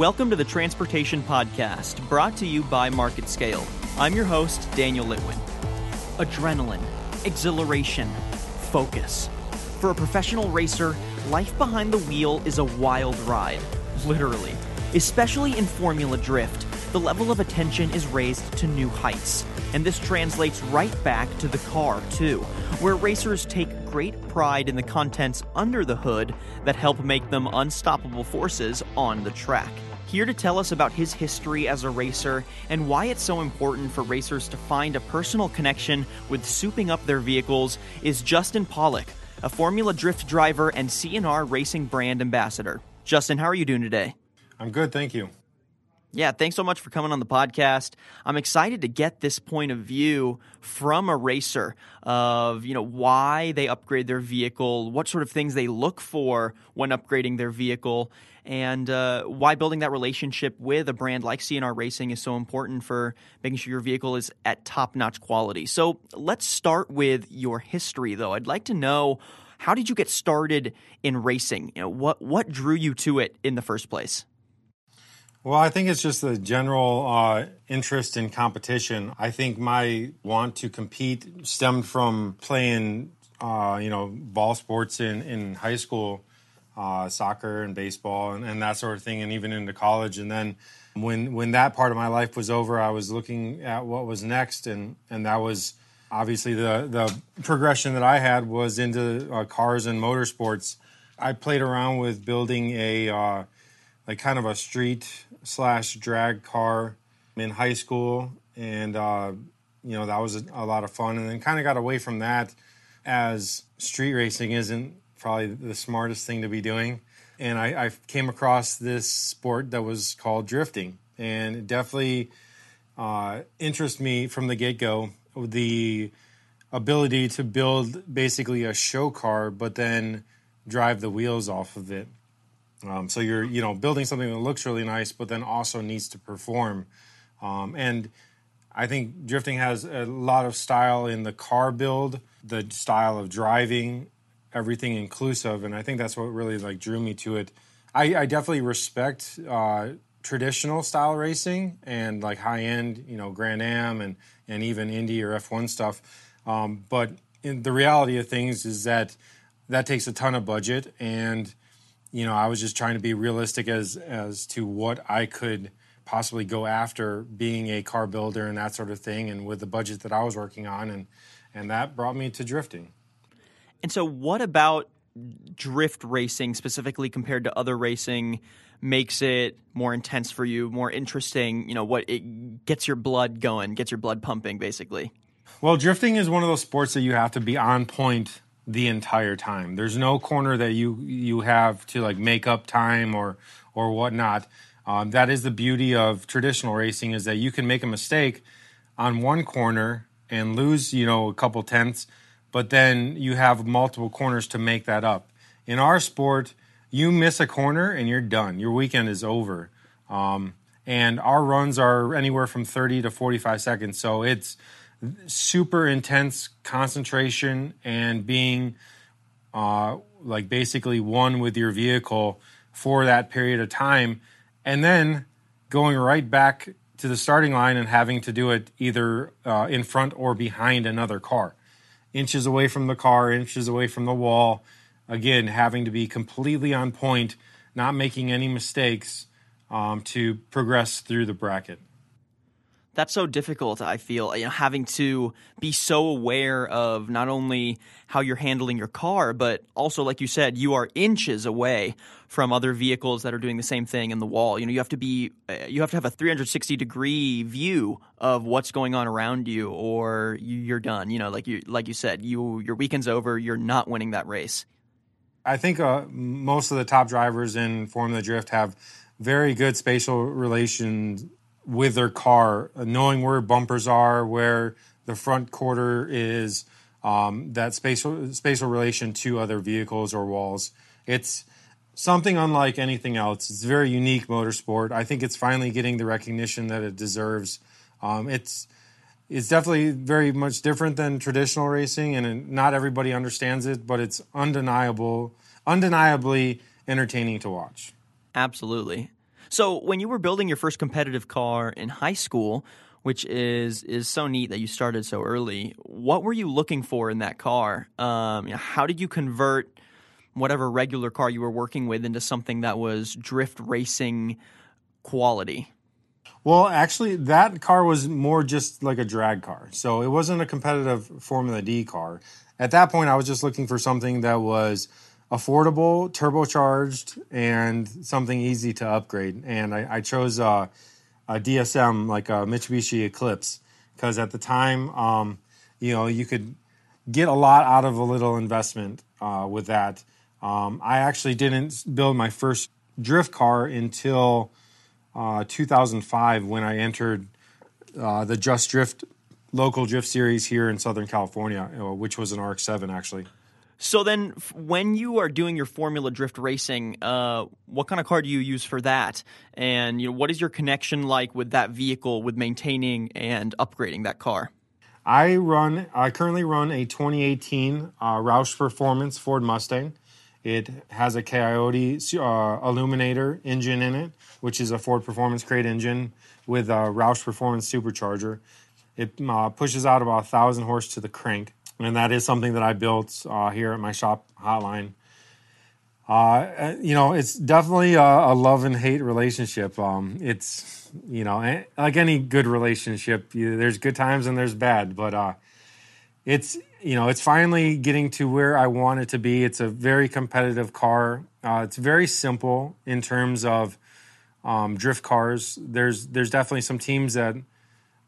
Welcome to the Transportation Podcast, brought to you by MarketScale. I'm your host, Daniel Litwin. Adrenaline, exhilaration, focus. For a professional racer, life behind the wheel is a wild ride, literally. Especially in Formula Drift, the level of attention is raised to new heights. And this translates right back to the car, too, where racers take great pride in the contents under the hood that help make them unstoppable forces on the track. Here to tell us about his history as a racer and why it's so important for racers to find a personal connection with souping up their vehicles is Justin Pawlak, a Formula Drift driver and C&R Racing brand ambassador. Justin, how are you doing today? I'm good, thank you. Yeah, thanks so much for coming on the podcast. I'm excited to get this point of view from a racer of, you know, why they upgrade their vehicle, what sort of things they look for when upgrading their vehicle, and uh, why building that relationship with a brand like C&R Racing is so important for making sure your vehicle is at top-notch quality. So, let's start with your history though. I'd like to know how did you get started in racing? You know, what what drew you to it in the first place? Well, I think it's just the general uh, interest in competition. I think my want to compete stemmed from playing, uh, you know, ball sports in, in high school, uh, soccer and baseball and, and, that sort of thing, and even into college. And then when when that part of my life was over, I was looking at what was next, and and that was obviously the the progression that I had was into uh, cars and motorsports. I played around with building a uh, like kind of a street slash drag car in high school, and uh, you know that was a, a lot of fun. And then kind of got away from that as street racing isn't probably the smartest thing to be doing. And I, I came across this sport that was called drifting, and it definitely uh, interested me from the get go. The ability to build basically a show car, but then drive the wheels off of it. Um, so you're you know building something that looks really nice, but then also needs to perform. Um, and I think drifting has a lot of style in the car build, the style of driving, everything inclusive, and I think that's what really like drew me to it. I, I definitely respect uh, traditional style racing and like high end, you know, Grand Am and and even Indy or F1 stuff. Um, but the reality of things is that that takes a ton of budget and you know, I was just trying to be realistic as as to what I could possibly go after being a car builder and that sort of thing and with the budget that I was working on and and that brought me to drifting. And so what about drift racing specifically compared to other racing makes it more intense for you, more interesting, you know, what it gets your blood going, gets your blood pumping basically? Well, drifting is one of those sports that you have to be on point the entire time. There's no corner that you you have to like make up time or or whatnot. Um, that is the beauty of traditional racing is that you can make a mistake on one corner and lose you know a couple tenths, but then you have multiple corners to make that up. In our sport, you miss a corner and you're done. Your weekend is over. Um, and our runs are anywhere from 30 to 45 seconds. So it's super intense concentration and being uh, like basically one with your vehicle for that period of time, and then going right back to the starting line and having to do it either uh, in front or behind another car, inches away from the car, inches away from the wall. Again, having to be completely on point, not making any mistakes um, to progress through the bracket that's so difficult i feel you know having to be so aware of not only how you're handling your car but also like you said you are inches away from other vehicles that are doing the same thing in the wall. You know you have to be uh, you have to have a 360 degree view of what's going on around you or you're done. You know like you like you said you your weekend's over you're not winning that race. I think uh, most of the top drivers in formula drift have very good spatial relations with their car, knowing where bumpers are, where the front quarter is, um, that spatial spatial relation to other vehicles or walls. It's something unlike anything else. It's very unique motorsport. I think it's finally getting the recognition that it deserves. Um, it's it's definitely very much different than traditional racing, and not everybody understands it, but it's undeniable, undeniably entertaining to watch. Absolutely. So, when you were building your first competitive car in high school, which is is so neat that you started so early, what were you looking for in that car? Um, you know, how did you convert whatever regular car you were working with into something that was drift racing quality? Well, actually, that car was more just like a drag car. So it wasn't a competitive Formula D car. At that point, I was just looking for something that was affordable, turbocharged, and something easy to upgrade. And I, I chose a DSM, like a Mitsubishi Eclipse, because at the time, um, you know, you could get a lot out of a little investment uh, with that. Um, I actually didn't build my first drift car until uh, 2005 when I entered uh, the Just Drift local drift series here in Southern California, which was an RX-7 actually. So then, when you are doing your Formula Drift racing, uh, what kind of car do you use for that? And you know, what is your connection like with that vehicle, with maintaining and upgrading that car? I run. I currently run a 2018 uh, Roush Performance Ford Mustang. It has a Coyote uh, Aluminator engine in it, which is a Ford Performance Crate engine with a Roush Performance supercharger. It uh, pushes out about 1,000 horse to the crank, and that is something that I built uh, here at my shop hotline. Uh, uh you know, it's definitely a, a, love and hate relationship. Um, it's, you know, like any good relationship, you, there's good times and there's bad, but uh, it's you know it's finally getting to where I want it to be. It's a very competitive car. Uh, it's very simple in terms of um, drift cars. There's there's definitely some teams that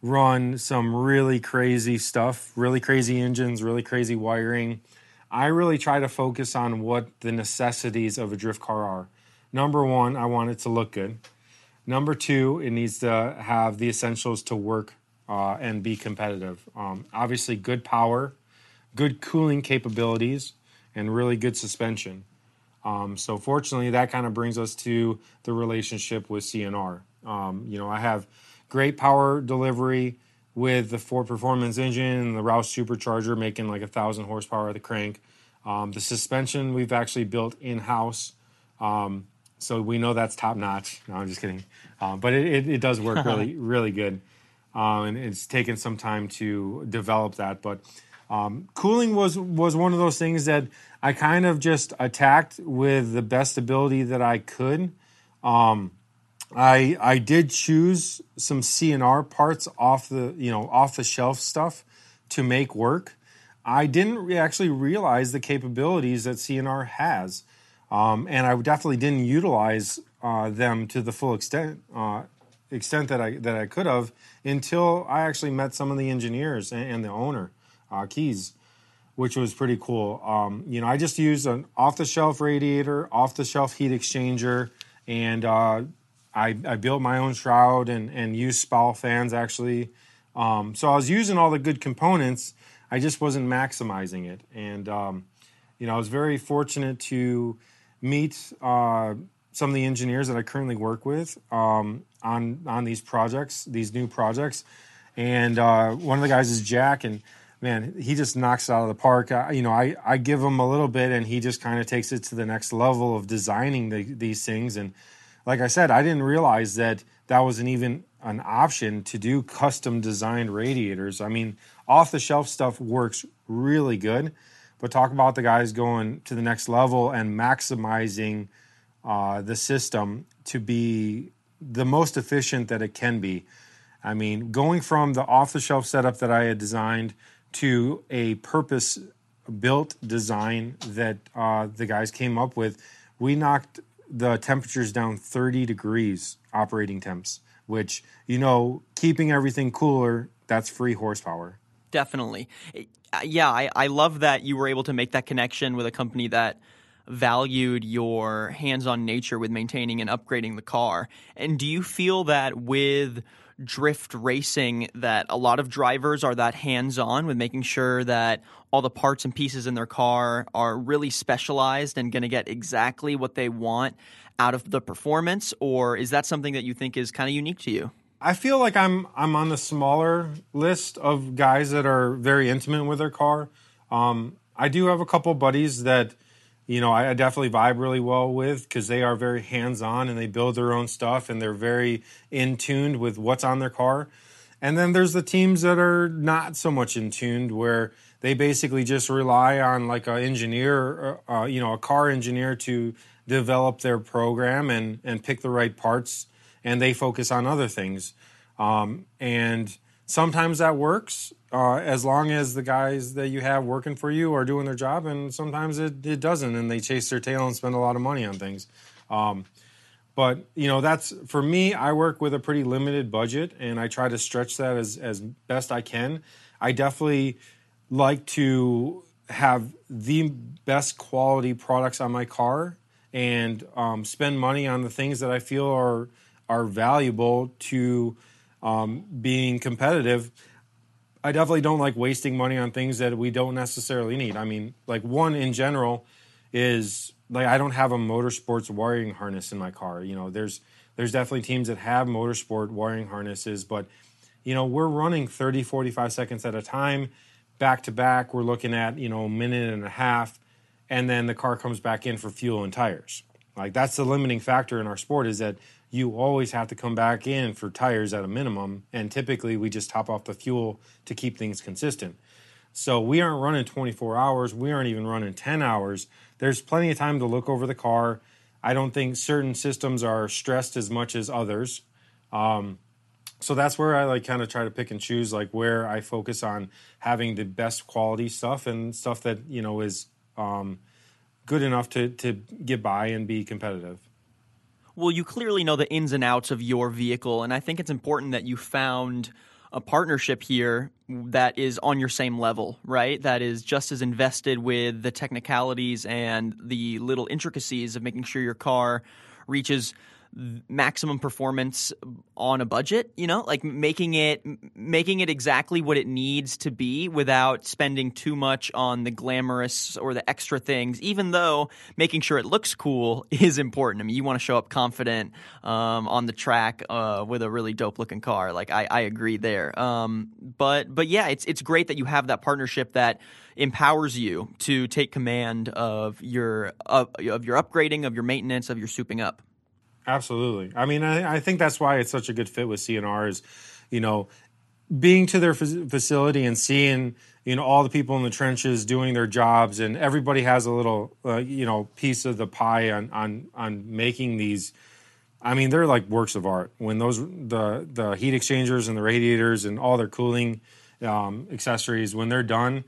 run some really crazy stuff, really crazy engines, really crazy wiring. I really try to focus on what the necessities of a drift car are. Number one, I want it to look good. Number two, it needs to have the essentials to work uh, and be competitive. Um, obviously, good power, good cooling capabilities, and really good suspension. Um, so, fortunately, that kind of brings us to the relationship with C&R. Um, you know, I have great power delivery with the Ford Performance engine and the Roush supercharger making like a thousand horsepower at the crank. Um, the suspension we've actually built in house. Um, so we know that's top notch. No, I'm just kidding. Um, but it, it, it, does work really, really good um, and it's taken some time to develop that. But um, cooling was was one of those things that I kind of just attacked with the best ability that I could. Um, I I did choose some C&R parts off the you know off the shelf stuff to make work. I didn't re- actually realize the capabilities that C&R has, um, and I definitely didn't utilize uh, them to the full extent uh, extent that I that I could have until I actually met some of the engineers and, and the owner, uh, Keys, which was pretty cool. Um, you know, I just used an off the shelf radiator, off the shelf heat exchanger, and uh, I, I, built my own shroud and and used SPAL fans actually. Um, so I was using all the good components. I just wasn't maximizing it, and um, you know, I was very fortunate to meet. Uh, some of the engineers that I currently work with um, on on these projects, these new projects, and uh, one of the guys is Jack, and man, he just knocks it out of the park. I, you know, I I give him a little bit, and he just kind of takes it to the next level of designing the, these things. And like I said, I didn't realize that that wasn't even an option to do custom designed radiators. I mean, off the shelf stuff works really good, but talk about the guys going to the next level and maximizing uh, the system to be the most efficient that it can be. I mean, going from the off the shelf setup that I had designed to a purpose built design that uh, the guys came up with, we knocked the temperatures down 30 degrees operating temps, which, you know, keeping everything cooler, that's free horsepower. Definitely. Yeah, I, I love that you were able to make that connection with a company that valued your hands-on nature with maintaining and upgrading the car. And do you feel that with drift racing that a lot of drivers are that hands-on with making sure that all the parts and pieces in their car are really specialized and going to get exactly what they want out of the performance or is that something that you think is kind of unique to you? I feel like I'm I'm on the smaller list of guys that are very intimate with their car. Um, I do have a couple buddies that you know, I, definitely vibe really well with because they are very hands on and they build their own stuff and they're very in tuned with what's on their car. And then there's the teams that are not so much in tuned where they basically just rely on like an engineer, uh, uh, you know, a car engineer to develop their program and and pick the right parts, and they focus on other things. Um, and sometimes that works uh, as long as the guys that you have working for you are doing their job, and sometimes it, it doesn't, and they chase their tail and spend a lot of money on things. Um, but you know, that's for me. I work with a pretty limited budget, and I try to stretch that as as best I can. I definitely like to have the best quality products on my car and um, spend money on the things that I feel are are valuable to um, being competitive. I definitely don't like wasting money on things that we don't necessarily need. I mean, like one in general is like I don't have a motorsports wiring harness in my car. You know, there's there's definitely teams that have motorsport wiring harnesses, but you know, we're running 30 45 seconds at a time back to back. We're looking at, you know, a minute and a half and then the car comes back in for fuel and tires. Like that's the limiting factor in our sport is that you always have to come back in for tires at a minimum, and typically we just top off the fuel to keep things consistent. So we aren't running 24 hours. We aren't even running 10 hours. There's plenty of time to look over the car. I don't think certain systems are stressed as much as others. Um, so that's where I like kind of try to pick and choose, like where I focus on having the best quality stuff and stuff that you know is um, good enough to to get by and be competitive well, you clearly know the ins and outs of your vehicle, and I think it's important that you found a partnership here that is on your same level, right? That is just as invested with the technicalities and the little intricacies of making sure your car reaches maximum performance on a budget you know like making it making it exactly what it needs to be without spending too much on the glamorous or the extra things even though making sure it looks cool is important. I mean you want to show up confident um, on the track uh, with a really dope looking car. Like i, I agree there. Um, but but yeah it's it's great that you have that partnership that empowers you to take command of your of, of your upgrading of your maintenance of your souping up Absolutely. I mean, I, I, think that's why it's such a good fit with C&R is, you know, being to their facility and seeing, you know, all the people in the trenches doing their jobs, and everybody has a little, uh, you know, piece of the pie on on on making these. I mean, they're like works of art. When those the the heat exchangers and the radiators and all their cooling um, accessories, when they're done,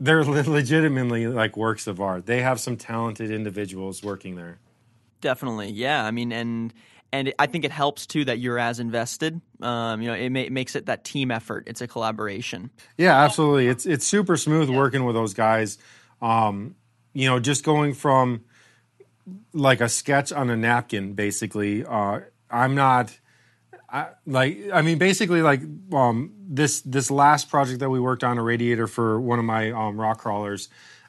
they're legitimately like works of art. They have some talented individuals working there. Definitely, yeah. I mean, and and I think it helps too that you're as invested. Um, you know, it, ma- it, makes it that team effort. It's a collaboration. Yeah, absolutely. It's it's super smooth yeah. working with those guys. Um, you know, just going from like a sketch on a napkin, basically. Uh, I'm not. I, like I mean, basically, like um, this this last project that we worked on a radiator for one of my um, rock crawlers.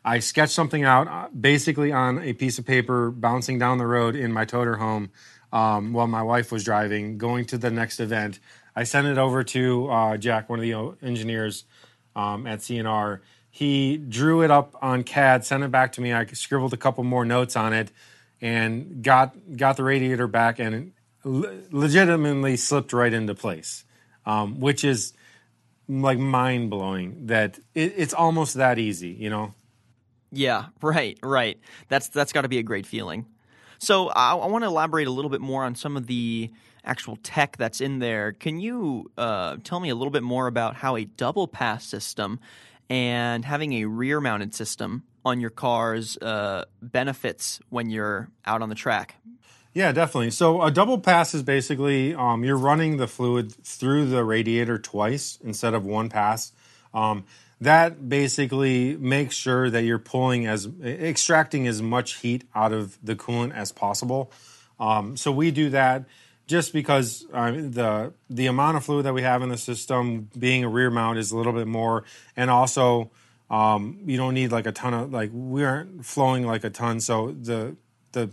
I sketched something out uh, basically on a piece of paper bouncing down the road in my toter home um, while my wife was driving, going to the next event. I sent it over to uh, Jack, one of the engineers um, at C&R. He drew it up on CAD, sent it back to me. I scribbled a couple more notes on it, and got got the radiator back, and legitimately slipped right into place, um, which is like mind blowing. That it, it's almost that easy, you know. Yeah, right, right. That's that's got to be a great feeling. So I, I want to elaborate a little bit more on some of the actual tech that's in there. Can you uh, tell me a little bit more about how a double pass system and having a rear mounted system on your cars uh, benefits when you're out on the track? Yeah, definitely. So a double pass is basically um, you're running the fluid through the radiator twice instead of one pass. Um, that basically makes sure that you're pulling as extracting as much heat out of the coolant as possible. Um, so we do that just because uh, the the amount of fluid that we have in the system, being a rear mount, is a little bit more, and also um, you don't need like a ton of like we aren't flowing like a ton. So the the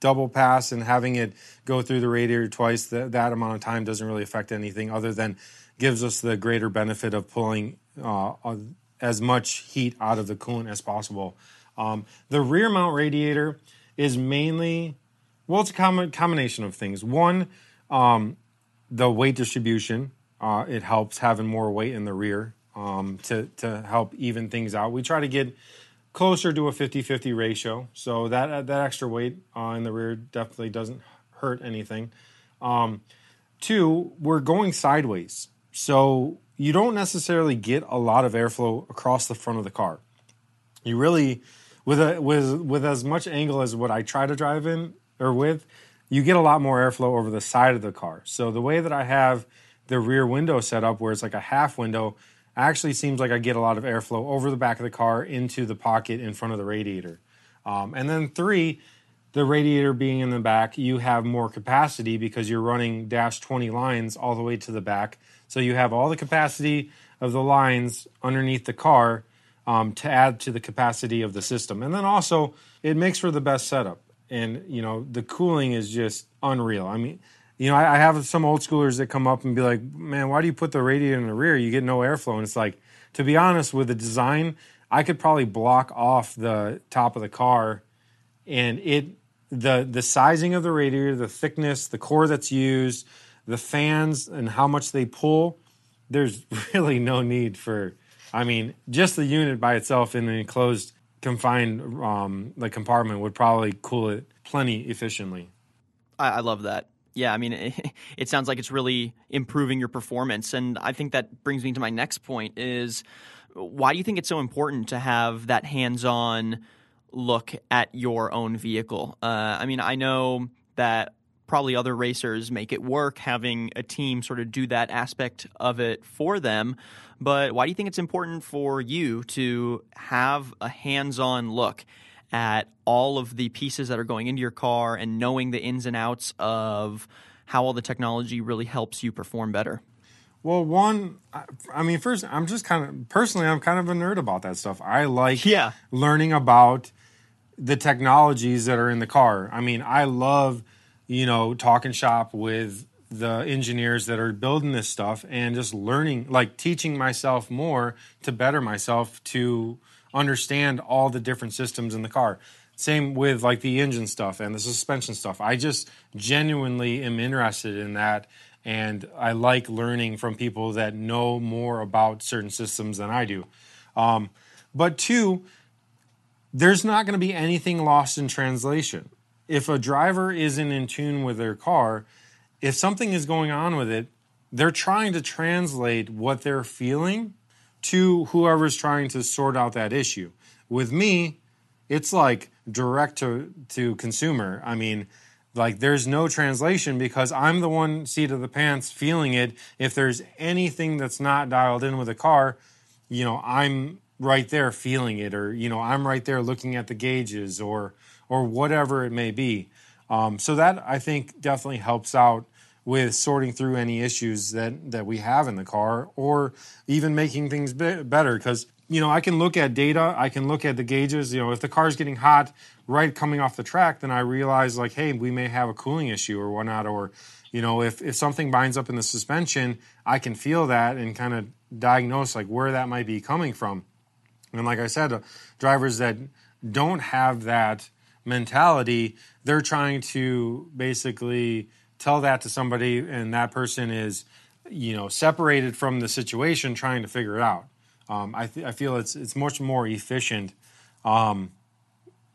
double pass and having it go through the radiator twice, that, that amount of time doesn't really affect anything other than gives us the greater benefit of pulling uh, as much heat out of the coolant as possible. Um, the rear mount radiator is mainly, well, it's a com- combination of things. One, um, the weight distribution. Uh, it helps having more weight in the rear um, to, to help even things out. We try to get closer to a 50 50 ratio. So that, that extra weight uh, in the rear definitely doesn't hurt anything. Um, two, we're going sideways. So you don't necessarily get a lot of airflow across the front of the car. You really, with a, with with as much angle as what I try to drive in or with, you get a lot more airflow over the side of the car. So the way that I have the rear window set up, where it's like a half window, actually seems like I get a lot of airflow over the back of the car into the pocket in front of the radiator. Um, and then three, the radiator being in the back, you have more capacity because you're running dash 20 lines all the way to the back. So you have all the capacity of the lines underneath the car um, to add to the capacity of the system. And then also, it makes for the best setup. And, you know, the cooling is just unreal. I mean, you know, I, I have some old schoolers that come up and be like, man, why do you put the radiator in the rear? You get no airflow. And it's like, to be honest, with the design, I could probably block off the top of the car and it the the sizing of the radiator, the thickness, the core that's used, the fans and how much they pull, there's really no need for I mean, just the unit by itself in an enclosed confined um, like compartment would probably cool it plenty efficiently. I, I love that. Yeah, I mean, it, it, sounds like it's really improving your performance, and I think that brings me to my next point: is why do you think it's so important to have that hands-on look at your own vehicle? Uh, I mean, I know that probably other racers make it work having a team sort of do that aspect of it for them. But why do you think it's important for you to have a hands on look at all of the pieces that are going into your car and knowing the ins and outs of how all the technology really helps you perform better? Well, one, I mean, first, I'm just kind of personally, I'm kind of a nerd about that stuff. I like yeah. learning about the technologies that are in the car. I mean, I love, you know, talking shop with the engineers that are building this stuff and just learning, like teaching myself more to better myself to understand all the different systems in the car. Same with like the engine stuff and the suspension stuff. I just genuinely am interested in that and I like learning from people that know more about certain systems than I do. Um, but two, there's not going to be anything lost in translation. If a driver isn't in tune with their car, if something is going on with it, they're trying to translate what they're feeling to whoever's trying to sort out that issue. With me, it's like direct to, to consumer. I mean, like there's no translation because I'm the one seat of the pants feeling it. If there's anything that's not dialed in with a car, you know, I'm right there feeling it, or you know, I'm right there looking at the gauges, or or whatever it may be. Um, so that I think definitely helps out with sorting through any issues that that we have in the car, or even making things be- better. Because you know, I can look at data, I can look at the gauges. You know, if the car's getting hot right coming off the track, then I realize like, hey, we may have a cooling issue or whatnot, or you know, if if something binds up in the suspension, I can feel that and kind of diagnose like where that might be coming from. And like I said, uh, drivers that don't have that mentality, they're trying to basically tell that to somebody, and that person is, you know, separated from the situation, trying to figure it out. Um, I, th- I feel it's it's much more efficient, um,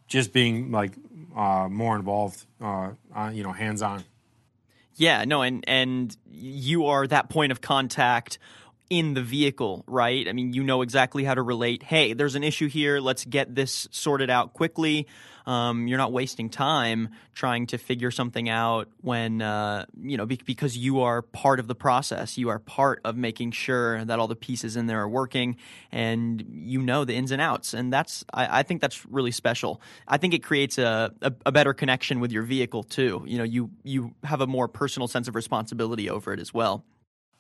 just being like uh, more involved, uh, uh, you know, hands on. Yeah, no, and and you are that point of contact in the vehicle, right? I mean, you know exactly how to relate. Hey, there's an issue here. Let's get this sorted out quickly. Um, you're not wasting time trying to figure something out when uh, you know be- because you are part of the process. You are part of making sure that all the pieces in there are working, and you know the ins and outs. And that's I, I think that's really special. I think it creates a, a, a better connection with your vehicle too. You know, you you have a more personal sense of responsibility over it as well.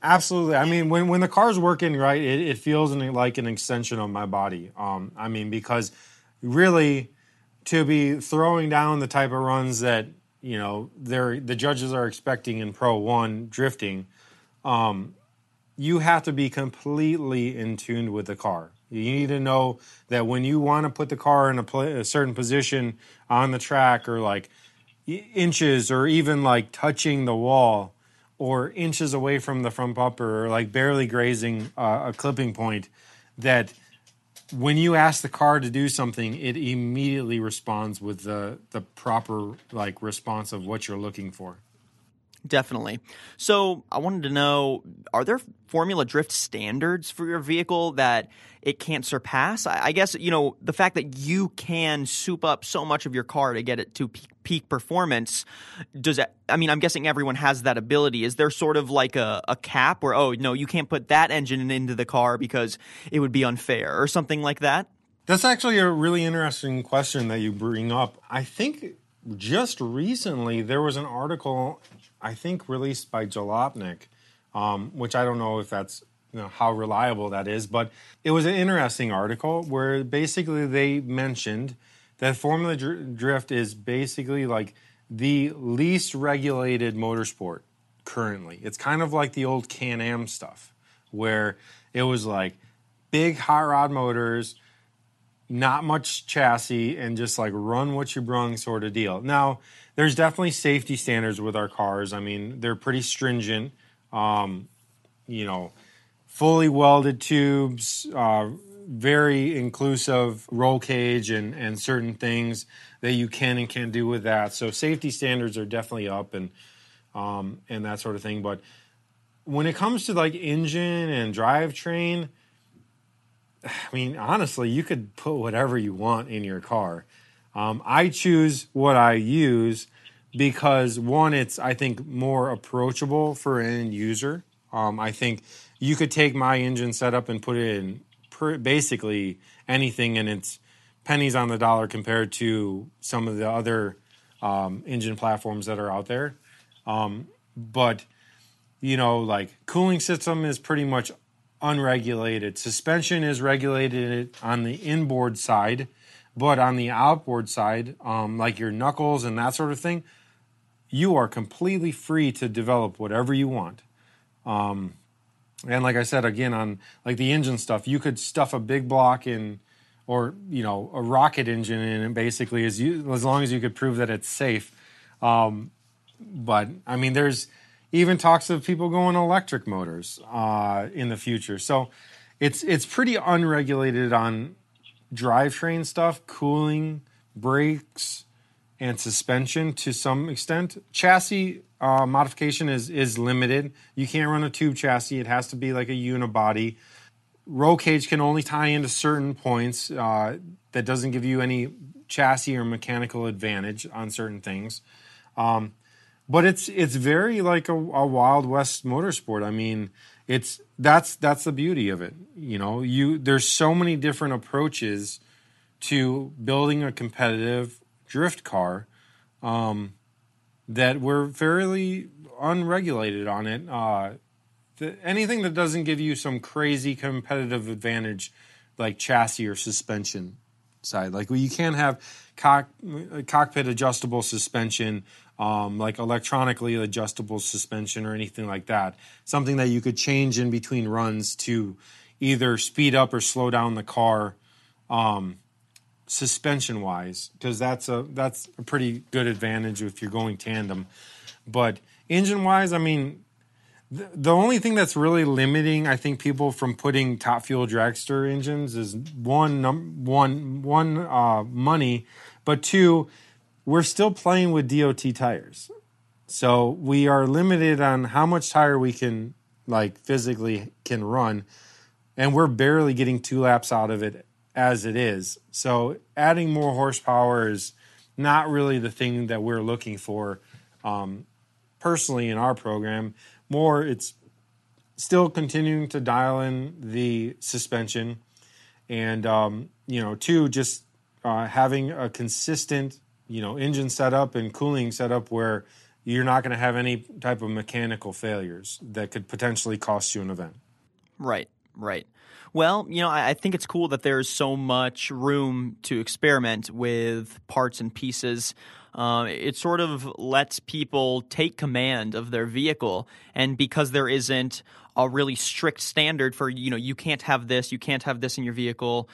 Absolutely. I mean, when, when the car's working right, it, it feels like an extension of my body. Um, I mean, because really, to be throwing down the type of runs that you know they're the judges are expecting in Pro One drifting, um, you have to be completely in tune with the car. You need to know that when you want to put the car in a, a certain position on the track or like inches or even like touching the wall or inches away from the front bumper or like barely grazing uh, a clipping point, that when you ask the car to do something, it immediately responds with the the proper like response of what you're looking for. Definitely. So I wanted to know are there Formula Drift standards for your vehicle that it can't surpass? I guess, you know, the fact that you can soup up so much of your car to get it to peak, peak performance, does that, I mean, I'm guessing everyone has that ability. Is there sort of like a, a cap where, oh, no, you can't put that engine into the car because it would be unfair or something like that? That's actually a really interesting question that you bring up. I think just recently there was an article I think released by Jalopnik, um, which I don't know if that's you know, how reliable that is, but it was an interesting article where basically they mentioned that Formula Drift is basically like the least regulated motorsport currently. It's kind of like the old Can Am stuff, where it was like big hot rod motors, not much chassis, and just like run what you brung sort of deal. Now, there's definitely safety standards with our cars. I mean, they're pretty stringent. Um, you know, fully welded tubes, uh, very inclusive roll cage, and and certain things that you can and can't do with that. So safety standards are definitely up and um, and that sort of thing. But when it comes to like engine and drivetrain, I mean, honestly, you could put whatever you want in your car. Um, I choose what I use because one, it's I think more approachable for an end user. Um, I think you could take my engine setup and put it in per, basically anything, and it's pennies on the dollar compared to some of the other um, engine platforms that are out there. Um, but you know, like cooling system is pretty much unregulated. Suspension is regulated on the inboard side but on the outboard side, um, like your knuckles and that sort of thing, you are completely free to develop whatever you want. Um, and like I said, again, on like the engine stuff, you could stuff a big block in, or you know, a rocket engine in it. Basically, as you as long as you could prove that it's safe. Um, but I mean, there's even talks of people going electric motors uh, in the future. So it's it's pretty unregulated on drivetrain stuff, cooling, brakes, and suspension to some extent. Chassis uh, modification is is limited. You can't run a tube chassis; it has to be like a unibody. Roll cage can only tie into certain points. Uh, that doesn't give you any chassis or mechanical advantage on certain things. Um, but it's it's very like a, a wild west motorsport. I mean, it's that's that's the beauty of it you know? You there's so many different approaches to building a competitive drift car um, that we're fairly unregulated on it. Uh, the, anything that doesn't give you some crazy competitive advantage like chassis or suspension side. Like well, you can't have cock, cockpit adjustable suspension um, like electronically adjustable suspension or anything like that. Something that you could change in between runs to either speed up or slow down the car um, suspension wise, because that's a that's a pretty good advantage if you're going tandem. But engine wise, I mean, the, only thing that's really limiting, I think, people from putting top fuel dragster engines is one num- one one uh, money, but two we're still playing with DOT tires. So we are limited on how much tire we can like physically can run and we're barely getting two laps out of it as it is. So adding more horsepower is not really the thing that we're looking for um, personally in our program. More, it's still continuing to dial in the suspension and um, you know, two, just uh, having a consistent you know engine setup and cooling setup where you're not going to have any type of mechanical failures that could potentially cost you an event. Right, right. Well, you know, I, I think it's cool that there's so much room to experiment with parts and pieces. Uh, it sort of lets people take command of their vehicle, and because there isn't a really strict standard for you know you can't have this, you can't have this in your vehicle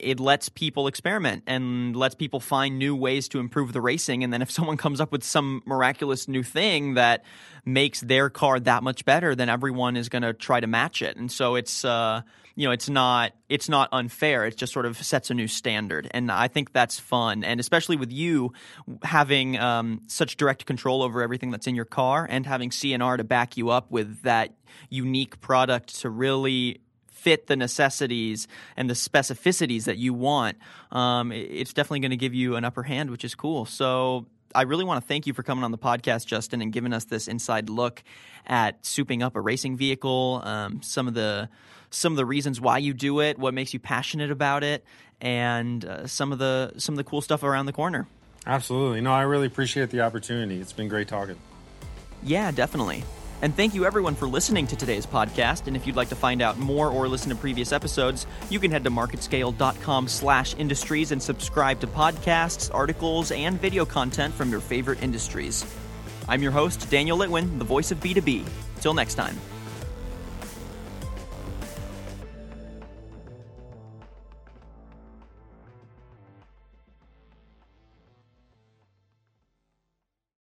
it lets people experiment and lets people find new ways to improve the racing. And then if someone comes up with some miraculous new thing that makes their car that much better, then everyone is going to try to match it. And so it's uh, you know it's not it's not unfair. It just sort of sets a new standard, and I think that's fun. And especially with you having um, such direct control over everything that's in your car, and having C&R to back you up with that unique product to really fit the necessities and the specificities that you want, um, it's definitely going to give you an upper hand, which is cool. So I really want to thank you for coming on the podcast, Justin, and giving us this inside look at souping up a racing vehicle, um, some of the some of the reasons why you do it, what makes you passionate about it, and uh, some of the some of the cool stuff around the corner. Absolutely. No, I really appreciate the opportunity. It's been great talking. Yeah, definitely. And thank you everyone for listening to today's podcast. And if you'd like to find out more or listen to previous episodes, you can head to marketscale.com slash industries and subscribe to podcasts, articles, and video content from your favorite industries. I'm your host, Daniel Litwin, the voice of B2B. Till next time.